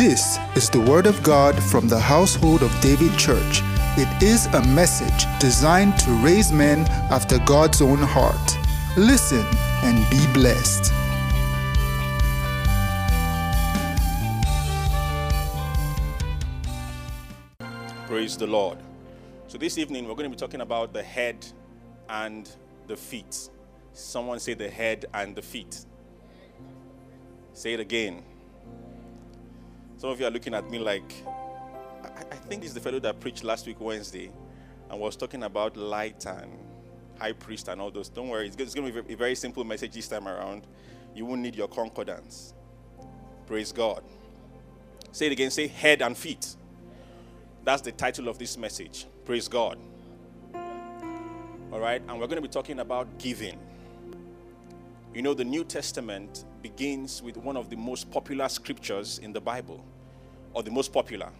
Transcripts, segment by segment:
This is the Word of God from the household of David Church. It is a message designed to raise men after God's own heart. Listen and be blessed. Praise the Lord. So, this evening we're going to be talking about the head and the feet. Someone say the head and the feet. Say it again. Some of you are looking at me like, I, I think this is the fellow that preached last week, Wednesday, and was talking about light and high priest and all those. Don't worry, it's going to be a very simple message this time around. You won't need your concordance. Praise God. Say it again. Say head and feet. That's the title of this message. Praise God. All right, and we're going to be talking about giving. You know, the New Testament begins with one of the most popular scriptures in the Bible, or the most popular.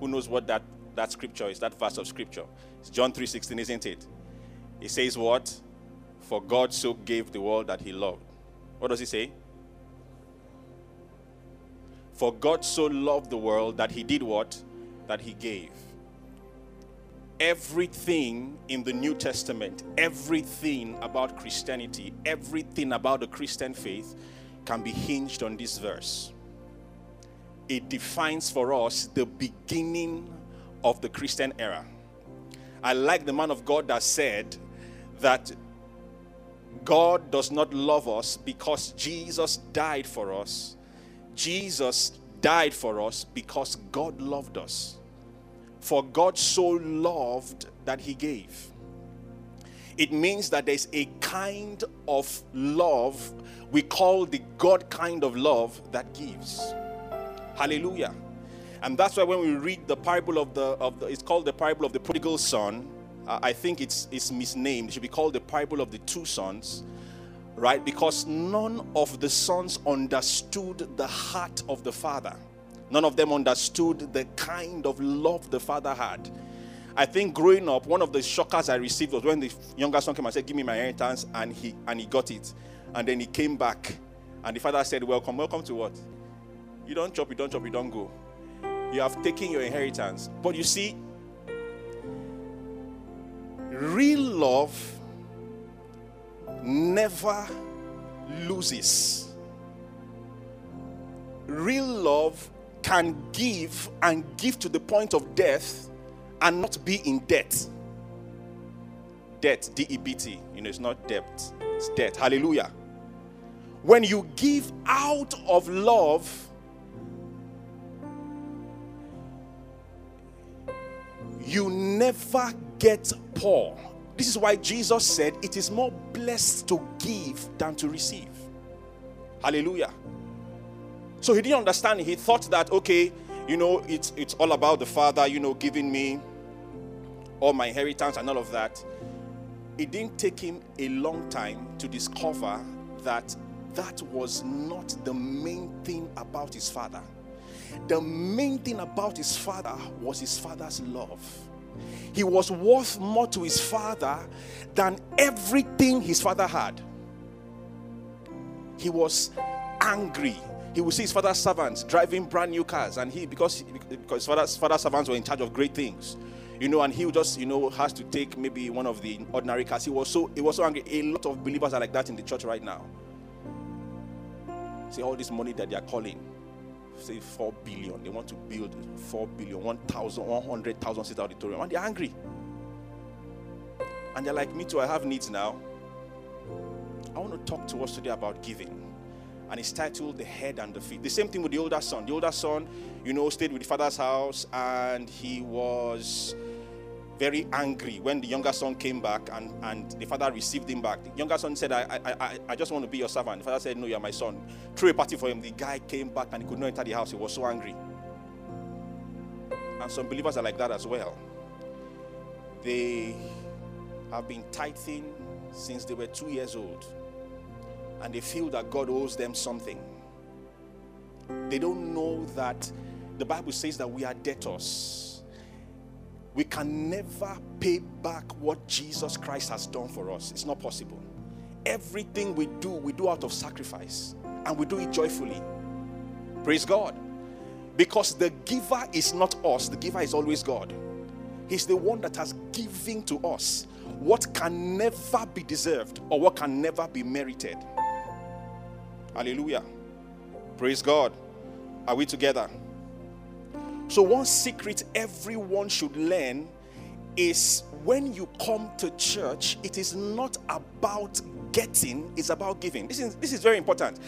Who knows what that, that scripture is, that verse of scripture? It's John 3:16, isn't it? It says what? For God so gave the world that he loved. What does he say? For God so loved the world that he did what? That he gave. Everything in the New Testament, everything about Christianity, everything about the Christian faith can be hinged on this verse. It defines for us the beginning of the Christian era. I like the man of God that said that God does not love us because Jesus died for us. Jesus died for us because God loved us. For God so loved that he gave. It means that there's a kind of love we call the God kind of love that gives. Hallelujah. And that's why when we read the parable of the of the it's called the parable of the prodigal son. Uh, I think it's it's misnamed. It should be called the parable of the two sons, right? Because none of the sons understood the heart of the father. None of them understood the kind of love the father had. I think growing up, one of the shockers I received was when the younger son came and said, "Give me my inheritance," and he and he got it, and then he came back, and the father said, "Welcome, welcome to what? You don't chop, you don't chop, you don't go. You have taken your inheritance." But you see, real love never loses. Real love can give and give to the point of death and not be in debt. Debt, D E B T, you know, it's not debt, it's debt. Hallelujah. When you give out of love, you never get poor. This is why Jesus said it is more blessed to give than to receive. Hallelujah. So he didn't understand. He thought that, okay, you know, it's, it's all about the Father, you know, giving me all my inheritance and all of that. It didn't take him a long time to discover that that was not the main thing about his father. The main thing about his father was his father's love. He was worth more to his father than everything his father had. He was angry. He would see his father's servants driving brand new cars, and he, because, because his father's, father's servants were in charge of great things, you know, and he just, you know, has to take maybe one of the ordinary cars. He was so, he was so angry. A lot of believers are like that in the church right now. See all this money that they are calling, say four billion. They want to build four billion, one thousand, one hundred thousand seat auditorium, and they're angry. And they're like, me too. I have needs now. I want to talk to us today about giving. And it's titled The Head and the Feet. The same thing with the older son. The older son, you know, stayed with the father's house and he was very angry when the younger son came back and, and the father received him back. The younger son said, I, I, I, I just want to be your servant. The father said, No, you're my son. Threw a party for him. The guy came back and he could not enter the house. He was so angry. And some believers are like that as well. They have been tithing since they were two years old and they feel that God owes them something. They don't know that the Bible says that we are debtors. We can never pay back what Jesus Christ has done for us. It's not possible. Everything we do, we do out of sacrifice and we do it joyfully. Praise God. Because the giver is not us, the giver is always God. He's the one that has given to us what can never be deserved or what can never be merited. Hallelujah. Praise God. Are we together? So, one secret everyone should learn is when you come to church, it is not about getting, it's about giving. This is this is very important.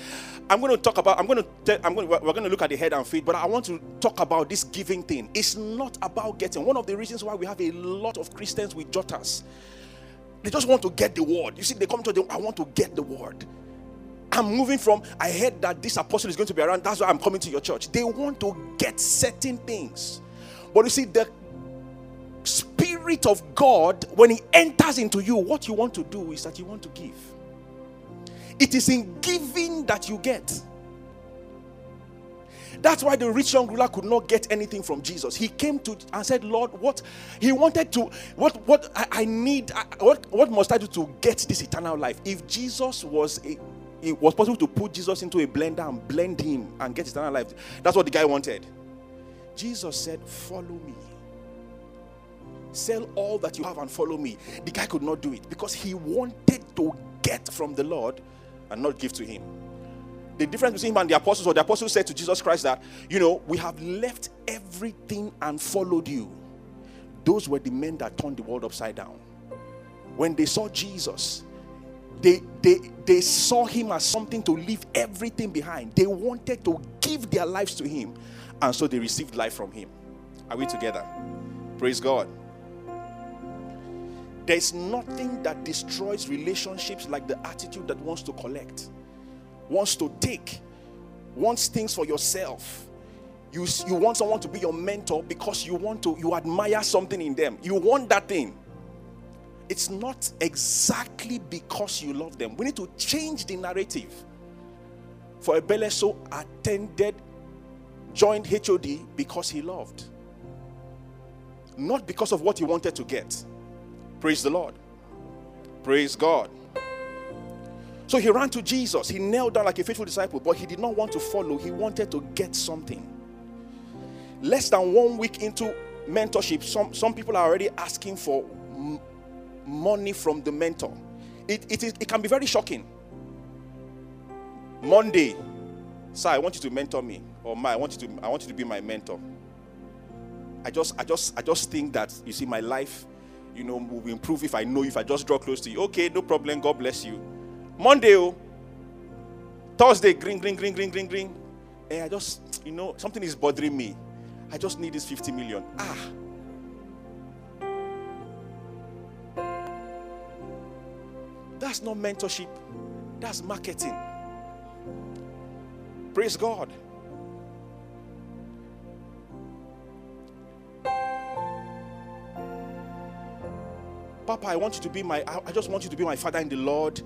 I'm going to talk about. I'm going to. I'm going. To, we're going to look at the head and feet, but I want to talk about this giving thing. It's not about getting. One of the reasons why we have a lot of Christians with jotters, they just want to get the word. You see, they come to them. I want to get the word. I'm moving from. I heard that this apostle is going to be around. That's why I'm coming to your church. They want to get certain things, but you see, the Spirit of God, when He enters into you, what you want to do is that you want to give. It is in giving that you get. That's why the rich young ruler could not get anything from Jesus. He came to and said, Lord, what he wanted to, what what I, I need, I, what what must I do to get this eternal life? If Jesus was a, it was possible to put Jesus into a blender and blend him and get eternal life. That's what the guy wanted. Jesus said, Follow me. Sell all that you have and follow me. The guy could not do it because he wanted to get from the Lord and not give to him. The difference between him and the apostles, or the apostles said to Jesus Christ that, you know, we have left everything and followed you. Those were the men that turned the world upside down. When they saw Jesus, they, they, they saw him as something to leave everything behind. They wanted to give their lives to him, and so they received life from him. Are we together? Praise God. There's nothing that destroys relationships like the attitude that wants to collect, wants to take, wants things for yourself. You, you want someone to be your mentor because you want to, you admire something in them. You want that thing. It's not exactly because you love them. We need to change the narrative. For Ebeleso attended, joined HOD because he loved, not because of what he wanted to get. Praise the Lord. Praise God. So he ran to Jesus. He knelt down like a faithful disciple, but he did not want to follow. He wanted to get something. Less than one week into mentorship, some, some people are already asking for money from the mentor. It, it, is, it can be very shocking. Monday, sir, I want you to mentor me. Or my, I want you to, I want you to be my mentor. I just, I just, I just think that you see my life you know, will improve if I know if I just draw close to you. Okay, no problem. God bless you. Monday, oh, Thursday, green, green, green, green, green, green. And I just, you know, something is bothering me. I just need this 50 million. Ah. That's not mentorship, that's marketing. Praise God. Papa, I want you to be my, I just want you to be my father in the Lord,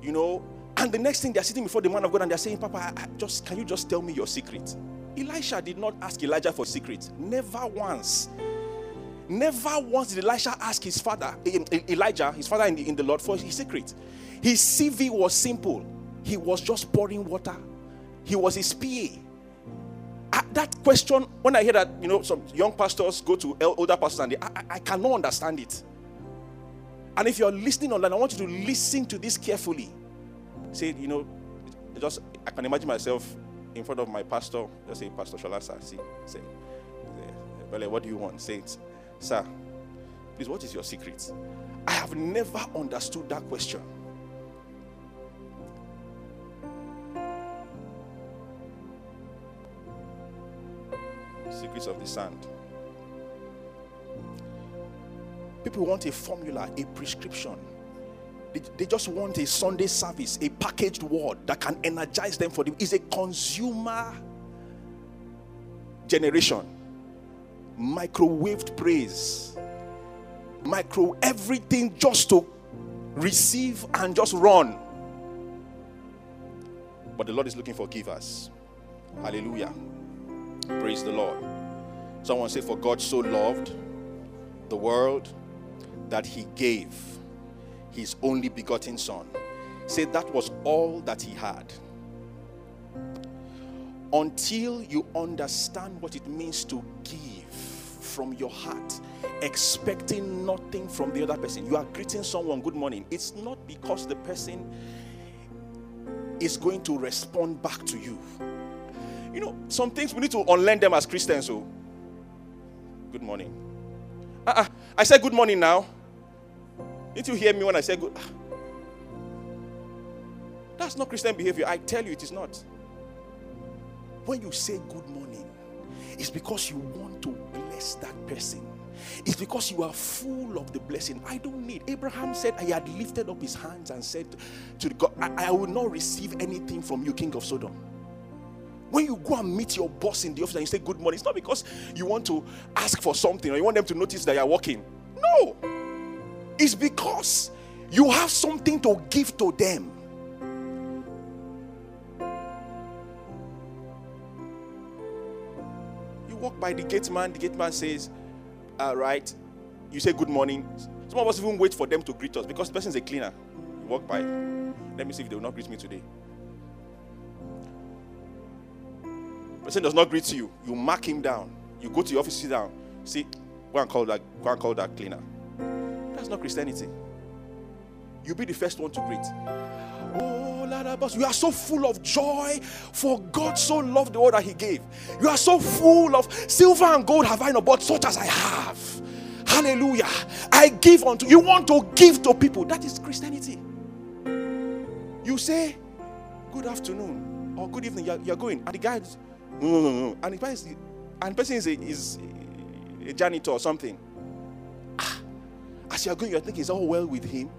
you know. And the next thing they're sitting before the man of God and they're saying, Papa, I, I just can you just tell me your secret? Elisha did not ask Elijah for secret. Never once. Never once did Elisha ask his father, eh, eh, Elijah, his father in the, in the Lord, for his secret. His CV was simple. He was just pouring water. He was his PA. Ah, that question, when I hear that, you know, some young pastors go to older pastors and they, I, I cannot understand it. And if you're listening online, I want you to listen to this carefully. Say, you know, just I can imagine myself in front of my pastor, just say, Pastor Shalasa, see, say, eh, well, what do you want? Say it. Sir, please, what is your secret? I have never understood that question. Secrets of the sand. People want a formula, a prescription. They, they just want a Sunday service, a packaged word that can energize them for them. It's a consumer generation. Microwaved praise. Micro everything just to receive and just run. But the Lord is looking for givers. Hallelujah. Praise the Lord. Someone say, For God so loved the world that he gave his only begotten son. Say that was all that he had. until you understand what it means to give from your heart, expecting nothing from the other person. You are greeting someone good morning. It's not because the person is going to respond back to you. You know, some things we need to unlearn them as Christians. So, good morning. Uh-uh. I said good morning now. Didn't you hear me when I said good? Ah. That's not Christian behavior. I tell you, it is not. When you say good morning, it's because you want to bless that person. It's because you are full of the blessing. I don't need. Abraham said I had lifted up his hands and said to God, I, I will not receive anything from you, King of Sodom. When you go and meet your boss in the office and you say good morning, it's not because you want to ask for something or you want them to notice that you're working. No. It's because you have something to give to them. By the gate man, the gate man says, All right, you say good morning. Some of us even wait for them to greet us because the person is a cleaner. You walk by, let me see if they will not greet me today. Person does not greet you, you mark him down. You go to your office, sit down. See, go and call that, go and call that cleaner. That's not Christianity. You be the first one to greet. Oh, you are so full of joy, for God so loved the world that He gave. You are so full of silver and gold have I not, bought, such as I have. Hallelujah. I give unto you. Want to give to people. That is Christianity. You say, Good afternoon or good evening. You're, you're going. And the guy. And the person, and the person is a, is a janitor or something. Ah, as you're going, you're thinking, is all well with him?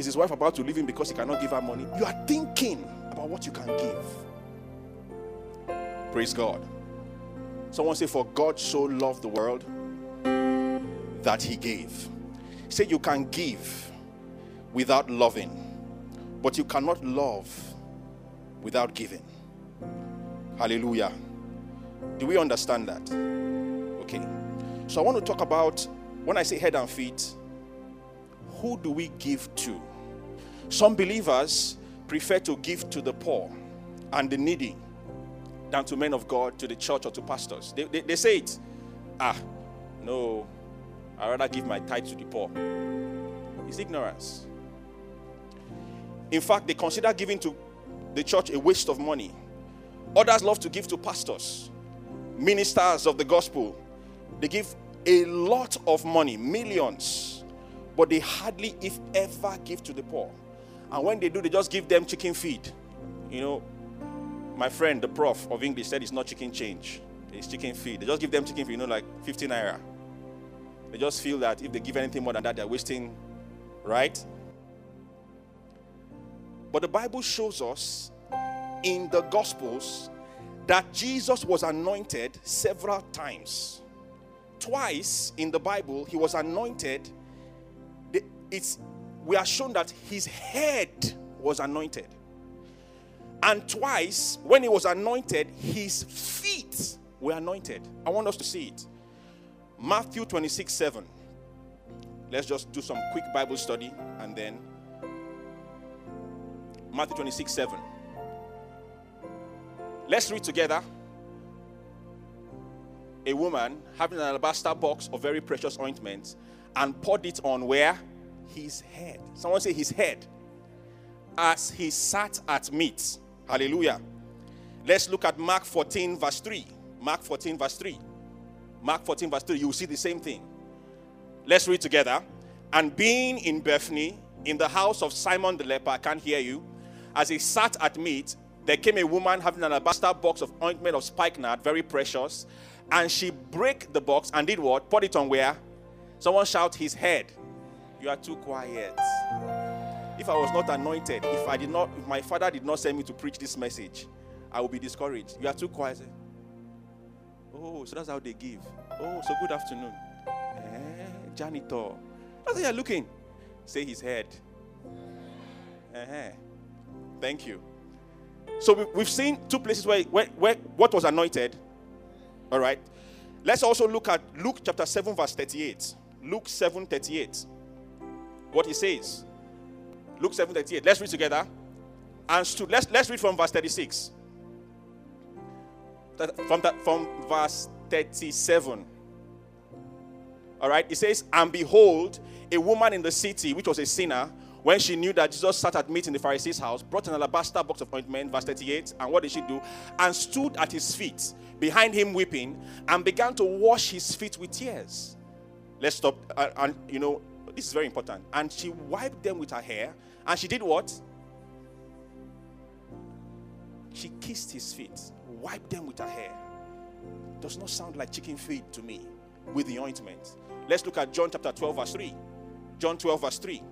Is his wife about to leave him because he cannot give her money? You are thinking about what you can give. Praise God. Someone say, For God so loved the world that he gave. Say you can give without loving, but you cannot love without giving. Hallelujah. Do we understand that? Okay. So I want to talk about when I say head and feet, who do we give to? Some believers prefer to give to the poor and the needy than to men of God, to the church, or to pastors. They, they, they say it. Ah, no, i rather give my tithe to the poor. It's ignorance. In fact, they consider giving to the church a waste of money Others love to give to pastors, ministers of the gospel. They give a lot of money, millions, but they hardly, if ever, give to the poor. And when they do, they just give them chicken feed. You know, my friend, the prof of English, said it's not chicken change, it's chicken feed. They just give them chicken feed, you know, like 15 naira. They just feel that if they give anything more than that, they're wasting, right? But the Bible shows us in the Gospels that Jesus was anointed several times. Twice in the Bible, he was anointed. It's, we are shown that his head was anointed. And twice, when he was anointed, his feet were anointed. I want us to see it. Matthew 26 7. Let's just do some quick Bible study and then Matthew 26 7. Let's read together. A woman having an alabaster box of very precious ointment and poured it on where? His head. Someone say his head. As he sat at meat. Hallelujah. Let's look at Mark 14, verse 3. Mark 14, verse 3. Mark 14, verse 3. You see the same thing. Let's read together. And being in Bethany, in the house of Simon the leper, I can't hear you, as he sat at meat, there came a woman having an alabaster box of ointment of spikenard, very precious, and she break the box and did what? Put it on where? Someone shout his head. You are too quiet. If I was not anointed, if I did not, if my father did not send me to preach this message, I would be discouraged. You are too quiet. Oh, so that's how they give. Oh, so good afternoon. Eh, janitor. That's how you're looking. Say his head. Uh-huh. Thank you. So we've seen two places where, where, where what was anointed. All right. Let's also look at Luke chapter 7, verse 38. Luke 7 38. What he says. Luke 7 38. Let's read together. And stood. Let's, let's read from verse 36. from, that, from verse 37. All right, it says, And behold, a woman in the city, which was a sinner, when she knew that Jesus sat at meat in the Pharisee's house, brought an alabaster box of ointment, verse 38. And what did she do? And stood at his feet, behind him weeping, and began to wash his feet with tears. Let's stop. Uh, and, you know, this is very important. And she wiped them with her hair. And she did what? She kissed his feet, wiped them with her hair. Does not sound like chicken feet to me with the ointment. Let's look at John chapter 12, verse 3. John 12, verse 3.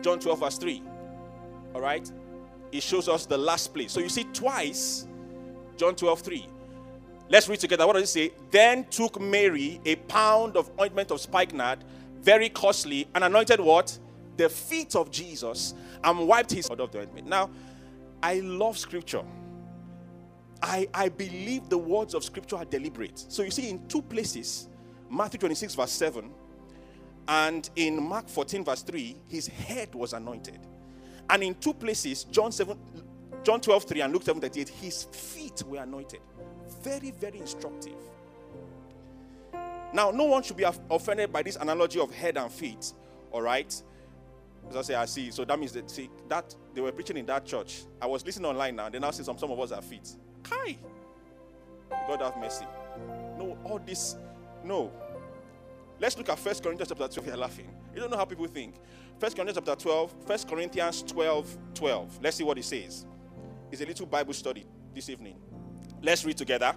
John 12, verse 3. All right? It shows us the last place. So you see twice, John 12, 3. Let's read together. What does it say? Then took Mary a pound of ointment of spikenard, very costly, and anointed what? The feet of Jesus, and wiped his of the ointment. Now, I love scripture. I, I believe the words of scripture are deliberate. So you see, in two places, Matthew 26, verse 7, and in Mark 14, verse 3, his head was anointed. And in two places, John 7, John 12, 3 and Luke 7, 38, his feet were anointed. Very, very instructive. Now, no one should be offended by this analogy of head and feet. All right? As I say, I see. So that means that see that they were preaching in that church. I was listening online now. And they now see some some of us are feet. Kai. God have mercy. No, all this. No. Let's look at First Corinthians chapter 12. You're laughing. You don't know how people think. First Corinthians chapter 12, First Corinthians 12, 12. Let's see what it says. It's a little Bible study this evening. Let's read together.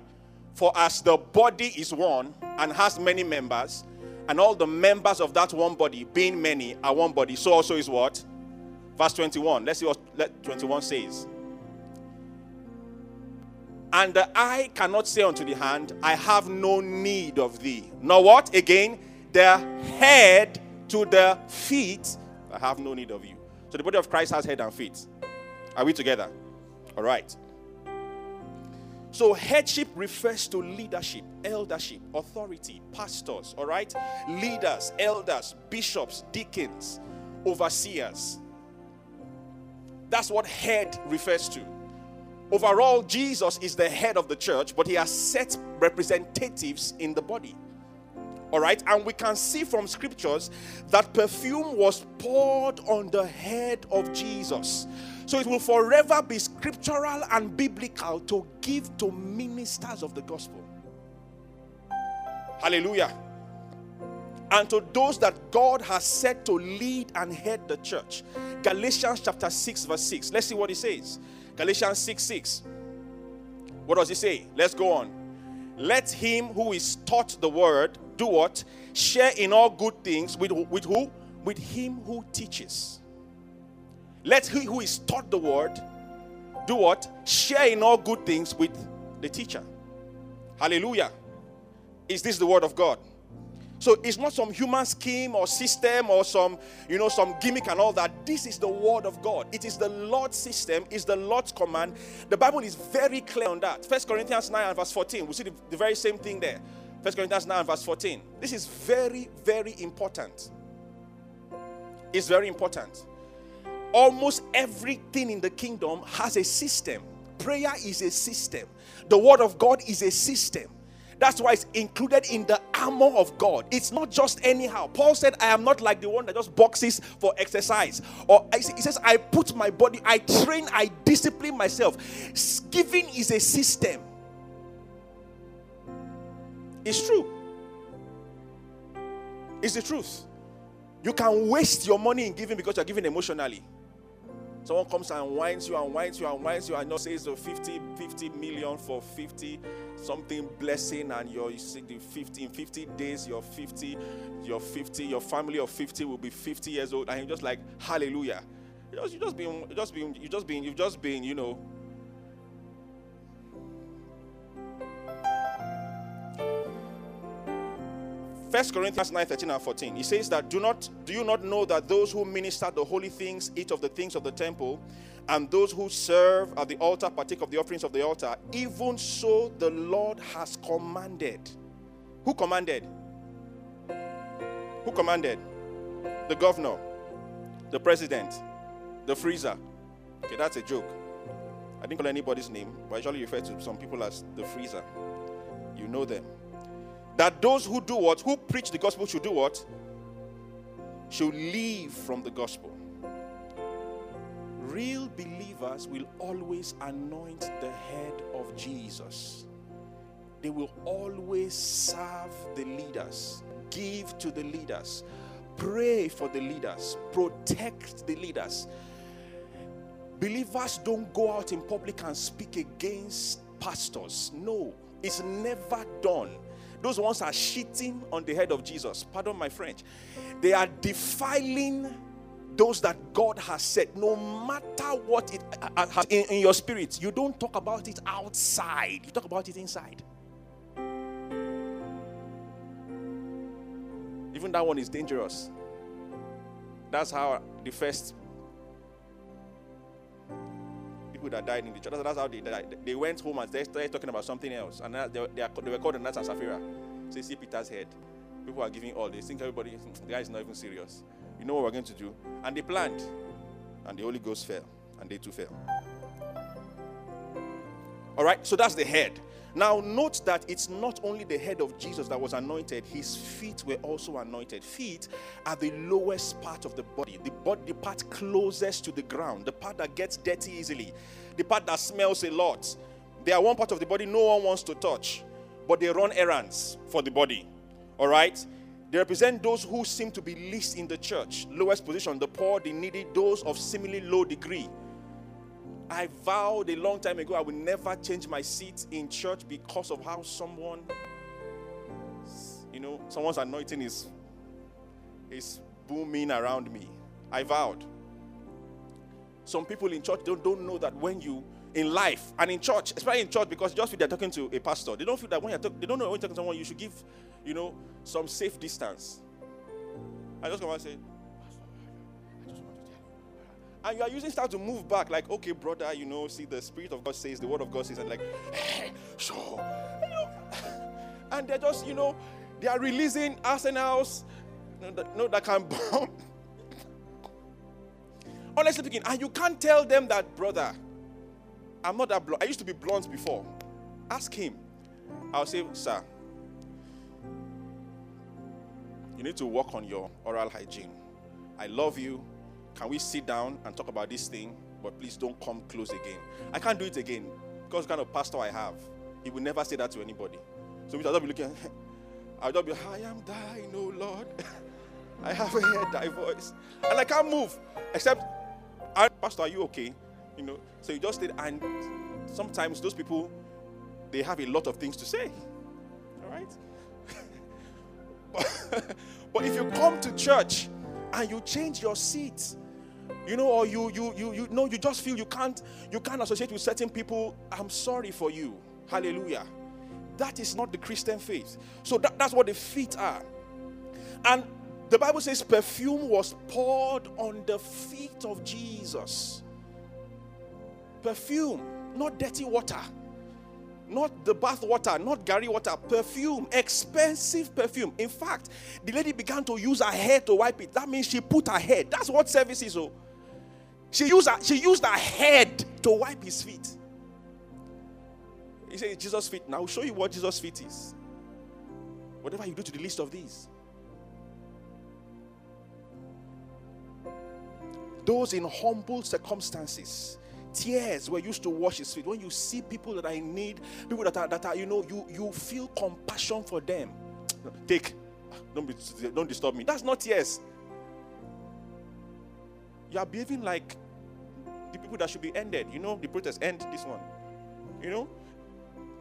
For as the body is one and has many members, and all the members of that one body, being many, are one body, so also is what? Verse 21. Let's see what 21 says. And the eye cannot say unto the hand, I have no need of thee. Nor what? Again, the head to the feet, I have no need of you. So the body of Christ has head and feet. Are we together? All right. So headship refers to leadership, eldership, authority, pastors, all right? Leaders, elders, bishops, deacons, overseers. That's what head refers to. Overall, Jesus is the head of the church, but he has set representatives in the body. All right, and we can see from scriptures that perfume was poured on the head of Jesus. So it will forever be scriptural and biblical to give to ministers of the gospel. Hallelujah. And to those that God has set to lead and head the church. Galatians chapter 6, verse 6. Let's see what it says. Galatians 6 6. What does he say? Let's go on. Let him who is taught the word do what? Share in all good things with, with who? With him who teaches. Let he who is taught the word do what? Share in all good things with the teacher. Hallelujah. Is this the word of God? So it's not some human scheme or system or some, you know, some gimmick and all that. This is the word of God. It is the Lord's system, is the Lord's command. The Bible is very clear on that. First Corinthians 9 and verse 14. We see the, the very same thing there. First Corinthians 9 and verse 14. This is very, very important. It's very important. Almost everything in the kingdom has a system. Prayer is a system. The word of God is a system. That's why it's included in the armor of God. It's not just anyhow. Paul said, I am not like the one that just boxes for exercise. Or he says, I put my body, I train, I discipline myself. Giving is a system. It's true. It's the truth. You can waste your money in giving because you're giving emotionally. Someone comes and winds you and winds you and winds you and not says the 50, 50 million for 50 something blessing and your you see the 50 in 50 days you're 50 you're 50 your family of 50 will be 50 years old. And you're just like hallelujah. You just, you just been you just been you just been you've just been you know First Corinthians 9, 13 and 14. He says that do not do you not know that those who minister the holy things eat of the things of the temple, and those who serve at the altar partake of the offerings of the altar? Even so the Lord has commanded. Who commanded? Who commanded? The governor, the president, the freezer. Okay, that's a joke. I didn't call anybody's name, but I usually refer to some people as the freezer. You know them. That those who do what? Who preach the gospel should do what? Should leave from the gospel. Real believers will always anoint the head of Jesus. They will always serve the leaders, give to the leaders, pray for the leaders, protect the leaders. Believers don't go out in public and speak against pastors. No, it's never done. Those ones are shitting on the head of Jesus. Pardon my French. They are defiling those that God has said, no matter what it uh, has in, in your spirit, you don't talk about it outside, you talk about it inside. Even that one is dangerous. That's how the first people that died in the church, that's how they died. They went home and they started talking about something else. And they, they, they were called Nats and Sapphira. So see Peter's head. People are giving all. They think everybody, the guy is not even serious. You know what we're going to do? And they planned. And the Holy Ghost fell. And they too fell. All right, so that's the head. Now, note that it's not only the head of Jesus that was anointed, his feet were also anointed. Feet are the lowest part of the body, the, body, the part closest to the ground, the part that gets dirty easily, the part that smells a lot. They are one part of the body no one wants to touch, but they run errands for the body. All right? They represent those who seem to be least in the church, lowest position, the poor, the needy, those of similarly low degree. I vowed a long time ago I will never change my seat in church because of how someone, you know, someone's anointing is, is booming around me. I vowed. Some people in church don't, don't know that when you, in life and in church, especially in church, because just feel they're talking to a pastor. They don't feel that when you're talk, they don't know when you're talking to someone, you should give, you know, some safe distance. I just come and say, and you are using stuff to move back, like, okay, brother, you know, see, the Spirit of God says, the Word of God says, and like, hey, sure. You know, and they're just, you know, they are releasing arsenals you know, that, know, that can bomb. Honestly speaking, and you can't tell them that, brother, I'm not that blunt. I used to be blunt before. Ask him. I'll say, sir, you need to work on your oral hygiene. I love you. Can we sit down and talk about this thing? But please don't come close again. I can't do it again because kind of pastor I have. He will never say that to anybody. So I'll just be looking, I'll just be, I am dying, oh Lord. I have a head, thy voice. And I can't move. Except, Pastor, are you okay? You know, so you just did, and sometimes those people, they have a lot of things to say. All right? but, but if you come to church and you change your seat, you know, or you you you you know you just feel you can't you can't associate with certain people. I'm sorry for you. Hallelujah. That is not the Christian faith. So that, that's what the feet are. And the Bible says perfume was poured on the feet of Jesus. Perfume, not dirty water, not the bath water, not Gary water, perfume, expensive perfume. In fact, the lady began to use her hair to wipe it. That means she put her head. That's what service is. Oh. She used her, she used her head to wipe his feet. He said, Jesus' feet. Now I'll show you what Jesus' feet is. Whatever you do to the least of these. Those in humble circumstances, tears were used to wash his feet. When you see people that in need, people that are that are, you know, you you feel compassion for them. Take, don't be, don't disturb me. That's not tears. You are behaving like the people that should be ended. You know, the protest end this one. You know,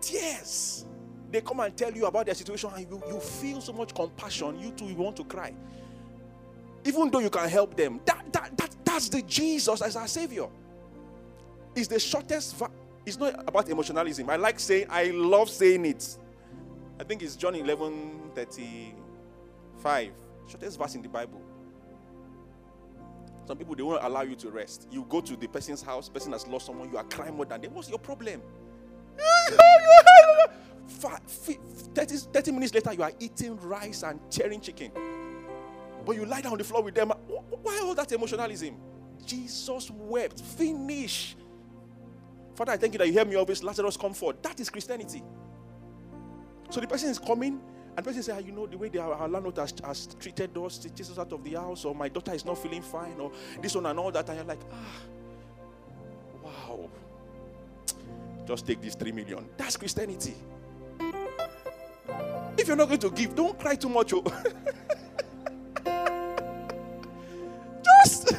tears. They come and tell you about their situation, and you, you feel so much compassion. You too, you want to cry. Even though you can help them. That, that, that, that's the Jesus as our Savior. It's the shortest. Va- it's not about emotionalism. I like saying, I love saying it. I think it's John 11 35. Shortest verse in the Bible. Some people they won't allow you to rest. You go to the person's house, person has lost someone, you are crying more than them. What's your problem? 30, 30 minutes later, you are eating rice and tearing chicken. But you lie down on the floor with them. Why all that emotionalism? Jesus wept. Finish. Father, I thank you that you hear me always. Lazarus, come forth. That is Christianity. So the person is coming, and the person says, ah, you know, the way the, our landlord has, has treated us, it chases us out of the house, or my daughter is not feeling fine, or this one and all that. And you're like, ah, wow. Just take this three million. That's Christianity. If you're not going to give, don't cry too much. Oh. just,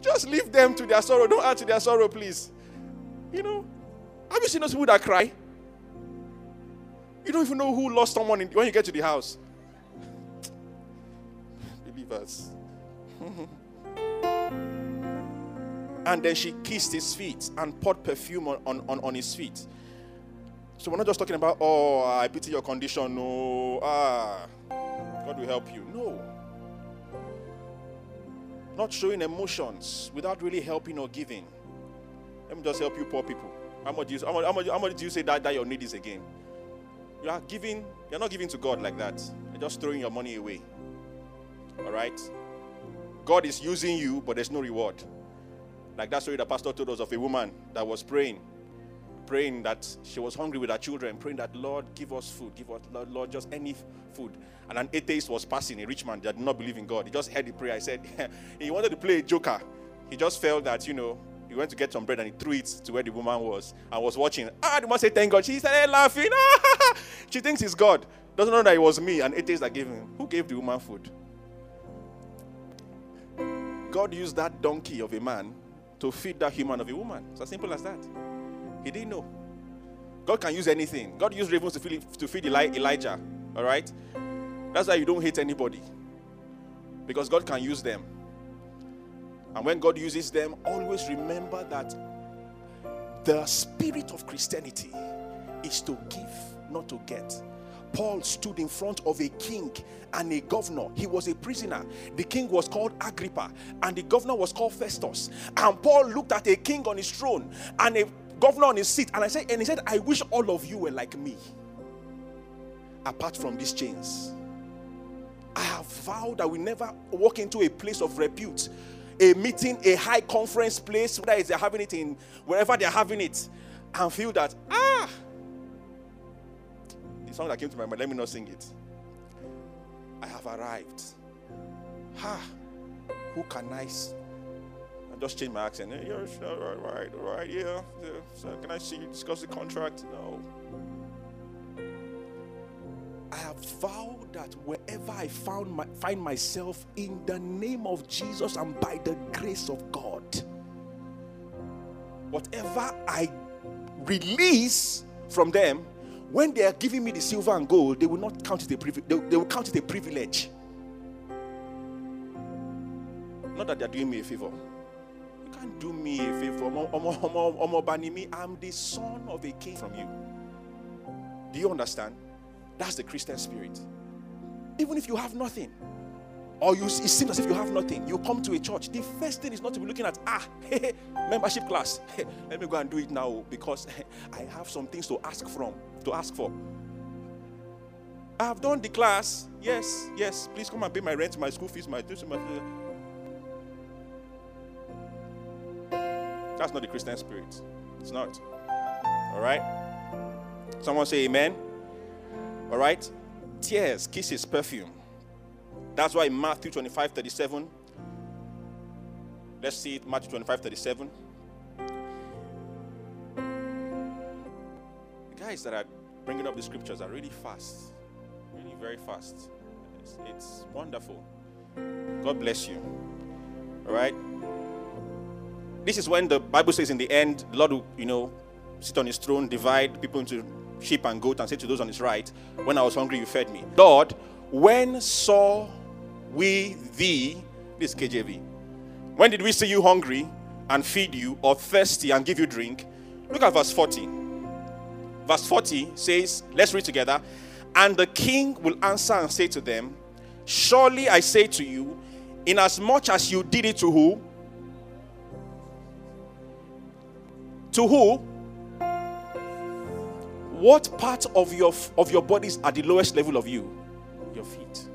just leave them to their sorrow. Don't add to their sorrow, please. You know, have you seen those people that cry? You don't even know who lost someone in, when you get to the house. Believers. and then she kissed his feet and poured perfume on, on, on his feet. So we're not just talking about, oh, I pity your condition. No, ah, God will help you. No. Not showing emotions without really helping or giving. Let me just help you, poor people. How much do you, how much, how much, how much do you say that, that your need is again? You are giving, you're not giving to God like that. You're just throwing your money away. All right? God is using you, but there's no reward. Like that story the pastor told us of a woman that was praying, praying that she was hungry with her children, praying that, Lord, give us food, give us, Lord, Lord just any food. And an atheist was passing, a rich man that did not believe in God. He just heard the prayer. He said, he wanted to play a joker. He just felt that, you know, he went to get some bread and he threw it to where the woman was and was watching. Ah, the woman said, Thank God. She started laughing. she thinks it's God. Doesn't know that it was me, and atheist that gave him. Who gave the woman food? God used that donkey of a man to feed that human of a woman. It's as simple as that. He didn't know. God can use anything. God used ravens to feed, to feed Eli- Elijah. All right? That's why you don't hate anybody. Because God can use them. And when God uses them, always remember that the spirit of Christianity is to give, not to get. Paul stood in front of a king and a governor. He was a prisoner. The king was called Agrippa, and the governor was called Festus. And Paul looked at a king on his throne and a governor on his seat, and I said, and he said, I wish all of you were like me. Apart from these chains. I have vowed that we never walk into a place of repute a meeting, a high conference place, whether it's they're having it in wherever they're having it, and feel that, ah, the song that came to my mind, let me not sing it. I have arrived. Ha, who can I? I just change my accent. Yeah, all right, right, yeah. yeah. So can I see you discuss the contract? No. I have vowed that wherever I found my, find myself in the name of Jesus and by the grace of God, whatever I release from them, when they are giving me the silver and gold, they will not count it a privilege. They, they will count it a privilege. Not that they are doing me a favor. You can't do me a favor. I'm the son of a king from you. Do you understand? That's the Christian spirit. Even if you have nothing, or you, it seems as if you have nothing, you come to a church. The first thing is not to be looking at, ah, membership class. Let me go and do it now because I have some things to ask from, to ask for. I have done the class. Yes, yes. Please come and pay my rent, my school fees, my tuition. My... That's not the Christian spirit. It's not. All right. Someone say Amen. All right? Tears, kisses, perfume. That's why in Matthew 25 37, let's see it, Matthew 25 37. The guys that are bringing up the scriptures are really fast, really very fast. It's, it's wonderful. God bless you. All right? This is when the Bible says in the end, the Lord will, you know, sit on his throne, divide people into sheep and goat and said to those on his right, When I was hungry, you fed me. Lord, when saw we thee, this KJV, when did we see you hungry and feed you, or thirsty and give you drink? Look at verse 40. Verse 40 says, Let's read together. And the king will answer and say to them, Surely I say to you, inasmuch as you did it to who? To who? What part of your of your body is at the lowest level of you? Your feet.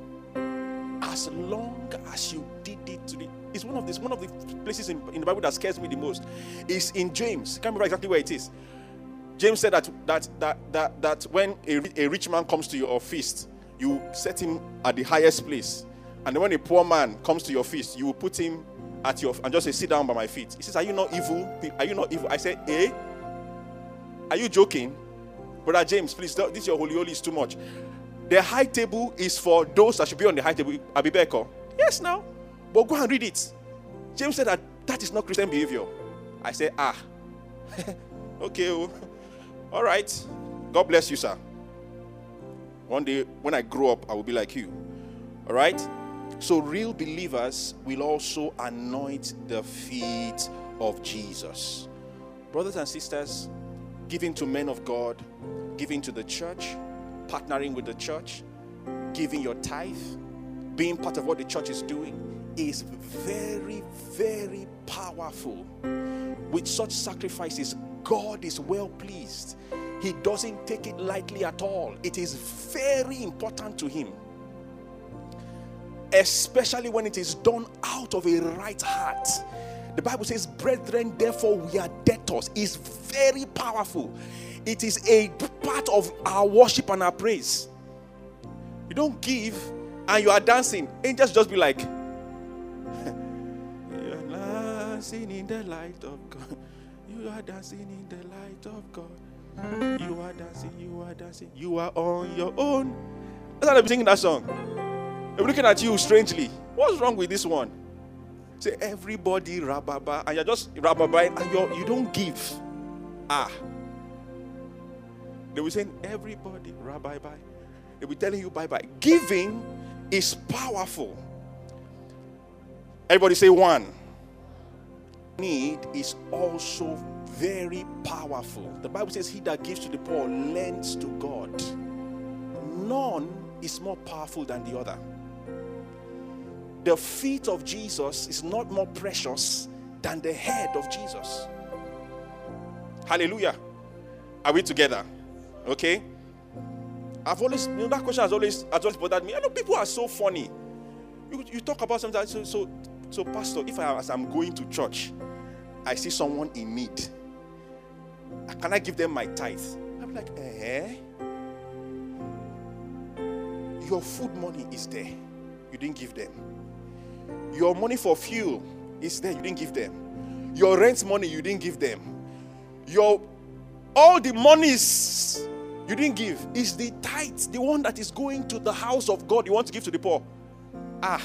As long as you did it to the it's one of this one of the places in, in the Bible that scares me the most is in James. Can't remember exactly where it is. James said that that that that, that when a, a rich man comes to your feast, you set him at the highest place. And then when a poor man comes to your feast, you will put him at your and just say, sit down by my feet. He says, Are you not evil? Are you not evil? I say, Eh? Are you joking? Brother James, please, this your holy holy is too much. The high table is for those that should be on the high table. Abibeko. Yes, now. But go and read it. James said that that is not Christian behavior. I said, ah. okay. Oh. All right. God bless you, sir. One day, when I grow up, I will be like you. All right? So, real believers will also anoint the feet of Jesus. Brothers and sisters, giving to men of God, giving to the church, partnering with the church, giving your tithe, being part of what the church is doing is very, very powerful. With such sacrifices, God is well pleased. He doesn't take it lightly at all. It is very important to Him especially when it is done out of a right heart. The Bible says, Brethren, therefore we are debtors. It's very powerful. It is a part of our worship and our praise. You don't give and you are dancing. Angels just be like, You are dancing in the light of God. You are dancing in the light of God. You are dancing, you are dancing, you are on your own. That's how I'm singing that song. I'm looking at you strangely. What's wrong with this one? Say everybody rababa, and you're just rababa, and you're, you don't give. Ah. They will say everybody rabbi bye. They will telling you bye bye. Giving is powerful. Everybody say one. Need is also very powerful. The Bible says, He that gives to the poor lends to God. None is more powerful than the other the feet of Jesus is not more precious than the head of Jesus. Hallelujah. Are we together? Okay. I've always, you know, that question has always, has always bothered me. I know people are so funny. You, you talk about something, so, so, so, Pastor, if I, as I'm going to church, I see someone in need, can I give them my tithe? I'm like, eh? Your food money is there. You didn't give them. Your money for fuel is there, you didn't give them. Your rent money, you didn't give them. Your all the monies you didn't give is the tithe, the one that is going to the house of God. You want to give to the poor. Ah,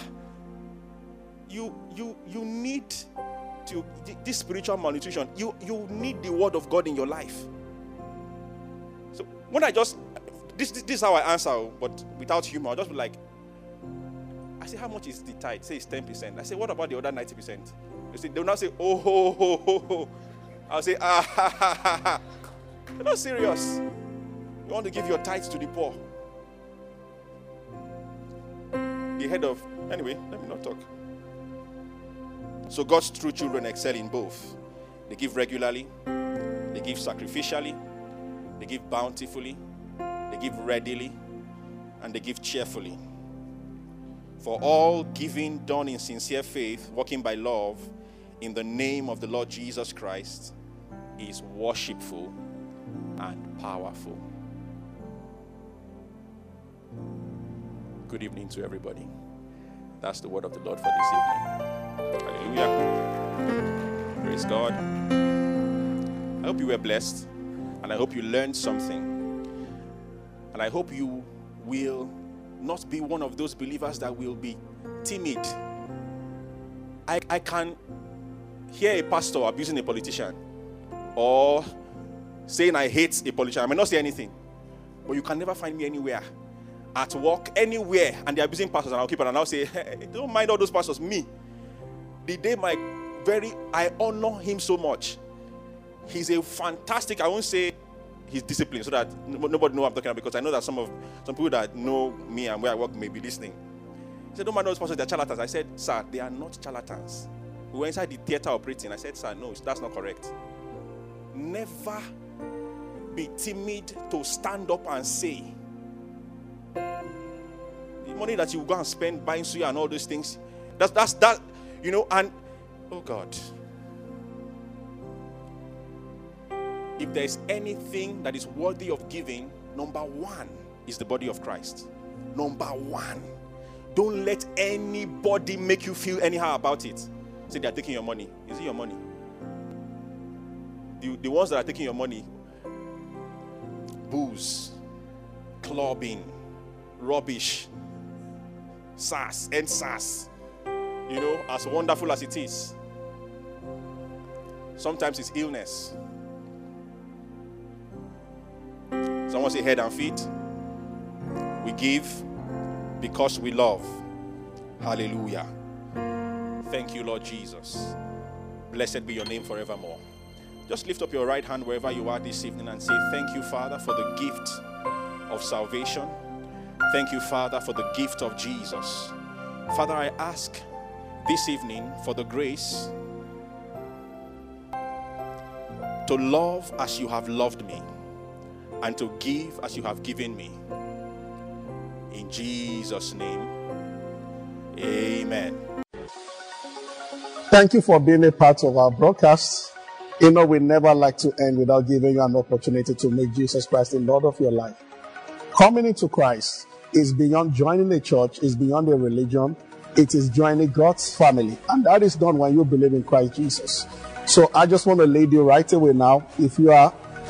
you you you need to this spiritual malnutrition. You you need the word of God in your life. So when I just this this, this is how I answer, but without humor, I'll just be like, I say, how much is the tithe? Say it's 10%. I say, what about the other 90%? They say, they'll now say, oh, ho, ho, ho, ho. I'll say, ah, ha, ha, ha, ha. You're not serious. You want to give your tithes to the poor. The head of, anyway, let me not talk. So God's true children excel in both. They give regularly, they give sacrificially, they give bountifully, they give readily, and they give cheerfully. For all giving done in sincere faith, walking by love, in the name of the Lord Jesus Christ, is worshipful and powerful. Good evening to everybody. That's the word of the Lord for this evening. Hallelujah. Praise God. I hope you were blessed and I hope you learned something. And I hope you will not be one of those believers that will be timid. I, I can hear a pastor abusing a politician or saying I hate a politician. I may not say anything, but you can never find me anywhere at work, anywhere, and they're abusing pastors, and I'll keep it and I'll say, hey, Don't mind all those pastors. Me, the day my very, I honor him so much. He's a fantastic, I won't say his discipline so that nobody know I'm talking about because I know that some of some people that know me and where I work may be listening. He said, Don't mind those they're charlatans. I said, Sir, they are not charlatans. We were inside the theater operating. I said, Sir, no, that's not correct. Never be timid to stand up and say, The money that you go and spend buying suya and all those things, that's that's that You know, and oh God. If there's anything that is worthy of giving, number one is the body of Christ. Number one. Don't let anybody make you feel anyhow about it. Say they are taking your money. Is it your money? The, the ones that are taking your money, booze, clubbing, rubbish, sass, and sass. You know, as wonderful as it is, sometimes it's illness. Someone say head and feet. We give because we love. Hallelujah. Thank you, Lord Jesus. Blessed be your name forevermore. Just lift up your right hand wherever you are this evening and say, Thank you, Father, for the gift of salvation. Thank you, Father, for the gift of Jesus. Father, I ask this evening for the grace to love as you have loved me and to give as you have given me. In Jesus' name, amen. Thank you for being a part of our broadcast. You know, we never like to end without giving you an opportunity to make Jesus Christ the Lord of your life. Coming into Christ is beyond joining a church, is beyond a religion, it is joining God's family. And that is done when you believe in Christ Jesus. So I just want to lead you right away now. If you are,